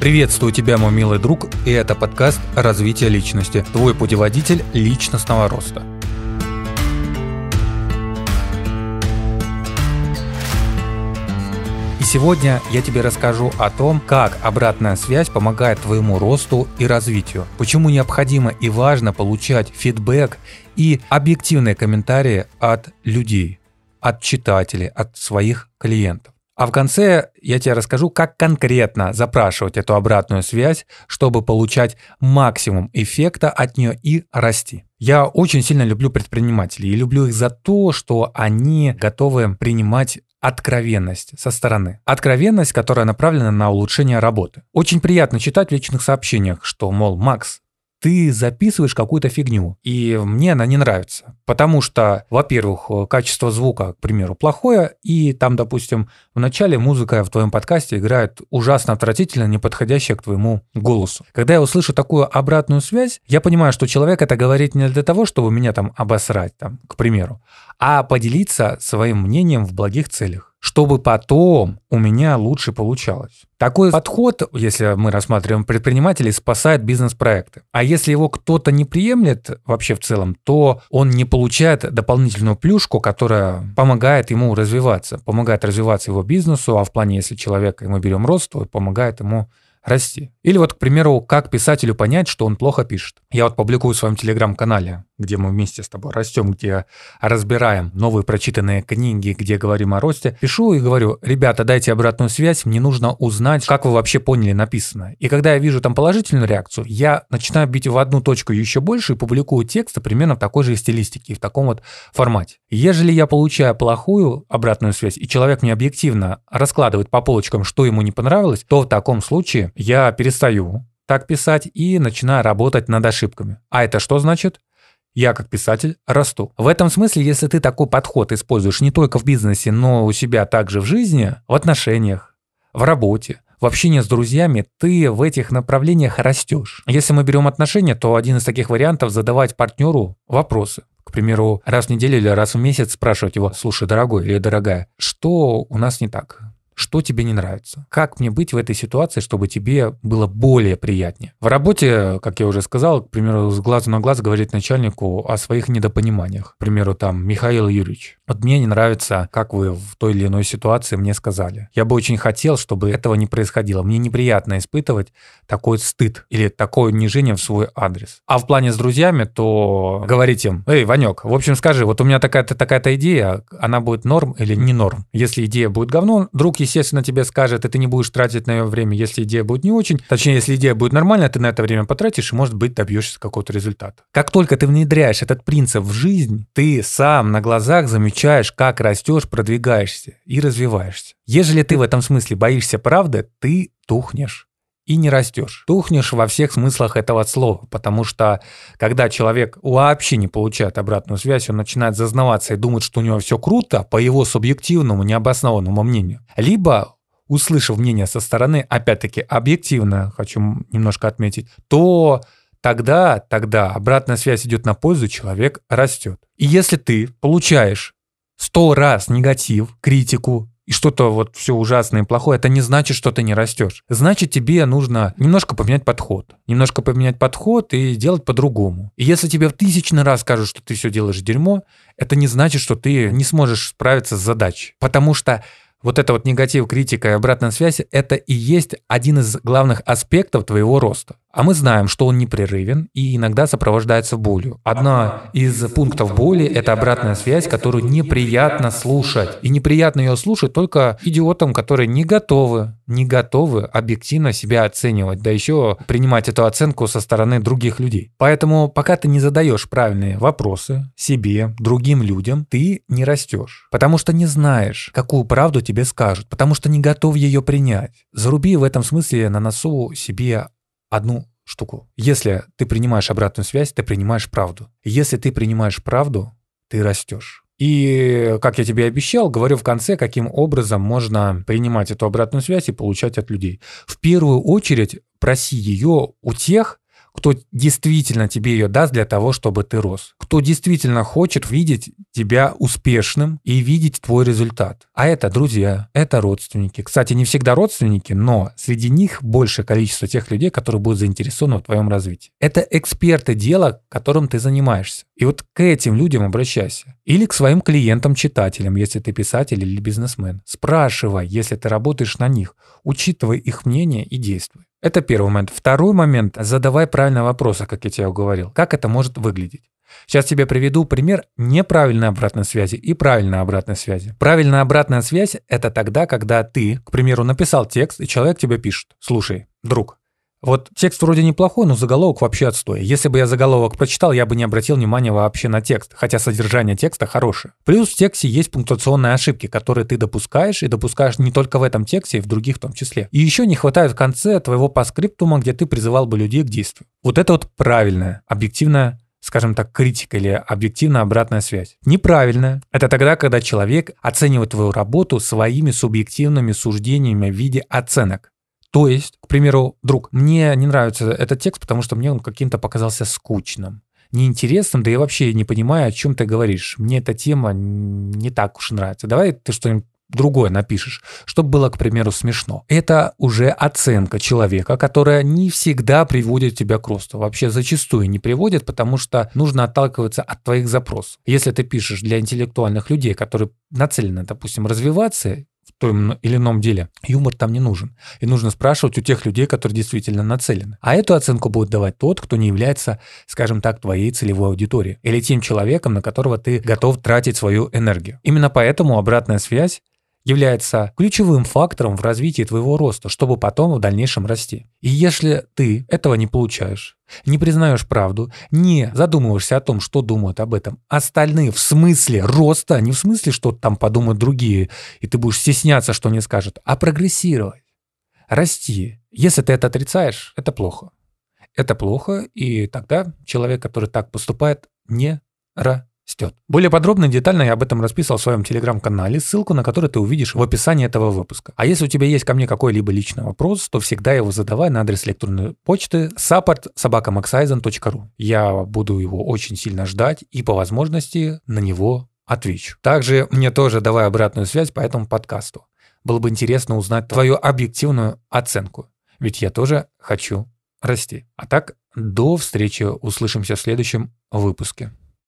Приветствую тебя, мой милый друг, и это подкаст «Развитие личности», твой путеводитель личностного роста. И сегодня я тебе расскажу о том, как обратная связь помогает твоему росту и развитию, почему необходимо и важно получать фидбэк и объективные комментарии от людей, от читателей, от своих клиентов. А в конце я тебе расскажу, как конкретно запрашивать эту обратную связь, чтобы получать максимум эффекта от нее и расти. Я очень сильно люблю предпринимателей и люблю их за то, что они готовы принимать откровенность со стороны. Откровенность, которая направлена на улучшение работы. Очень приятно читать в личных сообщениях, что, мол, Макс, ты записываешь какую-то фигню, и мне она не нравится. Потому что, во-первых, качество звука, к примеру, плохое, и там, допустим, в начале музыка в твоем подкасте играет ужасно отвратительно, не подходящая к твоему голосу. Когда я услышу такую обратную связь, я понимаю, что человек это говорит не для того, чтобы меня там обосрать, там, к примеру, а поделиться своим мнением в благих целях чтобы потом у меня лучше получалось. Такой подход, если мы рассматриваем предпринимателей, спасает бизнес-проекты. А если его кто-то не приемлет вообще в целом, то он не получает дополнительную плюшку, которая помогает ему развиваться, помогает развиваться его бизнесу, а в плане, если человека мы берем рост, то помогает ему расти. Или вот, к примеру, как писателю понять, что он плохо пишет. Я вот публикую в своем телеграм-канале, где мы вместе с тобой растем, где разбираем новые прочитанные книги, где говорим о росте. Пишу и говорю, ребята, дайте обратную связь, мне нужно узнать, как вы вообще поняли написанное. И когда я вижу там положительную реакцию, я начинаю бить в одну точку еще больше и публикую тексты примерно в такой же стилистике, в таком вот формате. Ежели я получаю плохую обратную связь, и человек мне объективно раскладывает по полочкам, что ему не понравилось, то в таком случае я перестаю так писать и начинаю работать над ошибками. А это что значит? Я как писатель расту. В этом смысле, если ты такой подход используешь не только в бизнесе, но у себя также в жизни, в отношениях, в работе, в общении с друзьями, ты в этих направлениях растешь. Если мы берем отношения, то один из таких вариантов задавать партнеру вопросы. К примеру, раз в неделю или раз в месяц спрашивать его, слушай, дорогой или дорогая, что у нас не так? Что тебе не нравится. Как мне быть в этой ситуации, чтобы тебе было более приятнее. В работе, как я уже сказал, к примеру, с глазу на глаз говорить начальнику о своих недопониманиях. К примеру, там, Михаил Юрьевич, вот мне не нравится, как вы в той или иной ситуации мне сказали. Я бы очень хотел, чтобы этого не происходило. Мне неприятно испытывать такой стыд или такое унижение в свой адрес. А в плане с друзьями, то говорить им, эй, Ванек, в общем, скажи, вот у меня такая-то такая-то идея, она будет норм или не норм? Если идея будет говно, друг, естественно, тебе скажет, и ты не будешь тратить на нее время, если идея будет не очень. Точнее, если идея будет нормальная, ты на это время потратишь, и, может быть, добьешься какого-то результата. Как только ты внедряешь этот принцип в жизнь, ты сам на глазах замечаешь, как растешь, продвигаешься и развиваешься. Ежели ты в этом смысле боишься правды, ты тухнешь и не растешь. Тухнешь во всех смыслах этого слова, потому что когда человек вообще не получает обратную связь, он начинает зазнаваться и думать, что у него все круто по его субъективному, необоснованному мнению. Либо услышав мнение со стороны, опять-таки объективно, хочу немножко отметить, то тогда, тогда обратная связь идет на пользу, человек растет. И если ты получаешь сто раз негатив, критику, и что-то вот все ужасное и плохое, это не значит, что ты не растешь. Значит, тебе нужно немножко поменять подход. Немножко поменять подход и делать по-другому. И если тебе в тысячный раз скажут, что ты все делаешь дерьмо, это не значит, что ты не сможешь справиться с задачей. Потому что вот это вот негатив, критика и обратная связь, это и есть один из главных аспектов твоего роста. А мы знаем, что он непрерывен и иногда сопровождается болью. Одна из пунктов боли – это обратная связь, которую неприятно слушать. И неприятно ее слушать только идиотам, которые не готовы, не готовы объективно себя оценивать, да еще принимать эту оценку со стороны других людей. Поэтому пока ты не задаешь правильные вопросы себе, другим людям, ты не растешь. Потому что не знаешь, какую правду тебе скажут, потому что не готов ее принять. Заруби в этом смысле на носу себе одну штуку. Если ты принимаешь обратную связь, ты принимаешь правду. Если ты принимаешь правду, ты растешь. И, как я тебе обещал, говорю в конце, каким образом можно принимать эту обратную связь и получать от людей. В первую очередь проси ее у тех, кто действительно тебе ее даст для того, чтобы ты рос. Кто действительно хочет видеть тебя успешным и видеть твой результат. А это друзья, это родственники. Кстати, не всегда родственники, но среди них большее количество тех людей, которые будут заинтересованы в твоем развитии. Это эксперты дела, которым ты занимаешься. И вот к этим людям обращайся. Или к своим клиентам-читателям, если ты писатель или бизнесмен. Спрашивай, если ты работаешь на них. Учитывай их мнение и действуй. Это первый момент. Второй момент. Задавай правильные вопросы, как я тебе говорил. Как это может выглядеть? Сейчас тебе приведу пример неправильной обратной связи и правильной обратной связи. Правильная обратная связь – это тогда, когда ты, к примеру, написал текст, и человек тебе пишет. Слушай, друг, вот текст вроде неплохой, но заголовок вообще отстой. Если бы я заголовок прочитал, я бы не обратил внимания вообще на текст, хотя содержание текста хорошее. Плюс в тексте есть пунктуационные ошибки, которые ты допускаешь, и допускаешь не только в этом тексте, и в других в том числе. И еще не хватает в конце твоего паскриптума, где ты призывал бы людей к действию. Вот это вот правильная, объективная скажем так, критика или объективная обратная связь. Неправильная. Это тогда, когда человек оценивает твою работу своими субъективными суждениями в виде оценок. То есть, к примеру, друг, мне не нравится этот текст, потому что мне он каким-то показался скучным неинтересным, да я вообще не понимаю, о чем ты говоришь. Мне эта тема не так уж нравится. Давай ты что-нибудь другое напишешь, чтобы было, к примеру, смешно. Это уже оценка человека, которая не всегда приводит тебя к росту. Вообще зачастую не приводит, потому что нужно отталкиваться от твоих запросов. Если ты пишешь для интеллектуальных людей, которые нацелены, допустим, развиваться, том или ином деле, юмор там не нужен. И нужно спрашивать у тех людей, которые действительно нацелены. А эту оценку будет давать тот, кто не является, скажем так, твоей целевой аудиторией. Или тем человеком, на которого ты готов тратить свою энергию. Именно поэтому обратная связь является ключевым фактором в развитии твоего роста, чтобы потом в дальнейшем расти. И если ты этого не получаешь, не признаешь правду, не задумываешься о том, что думают об этом остальные в смысле роста, не в смысле, что там подумают другие, и ты будешь стесняться, что не скажут, а прогрессировать, расти. Если ты это отрицаешь, это плохо. Это плохо, и тогда человек, который так поступает, не растет растет. Более подробно и детально я об этом расписывал в своем телеграм-канале, ссылку на который ты увидишь в описании этого выпуска. А если у тебя есть ко мне какой-либо личный вопрос, то всегда его задавай на адрес электронной почты support Я буду его очень сильно ждать и по возможности на него отвечу. Также мне тоже давай обратную связь по этому подкасту. Было бы интересно узнать твою объективную оценку, ведь я тоже хочу расти. А так, до встречи, услышимся в следующем выпуске.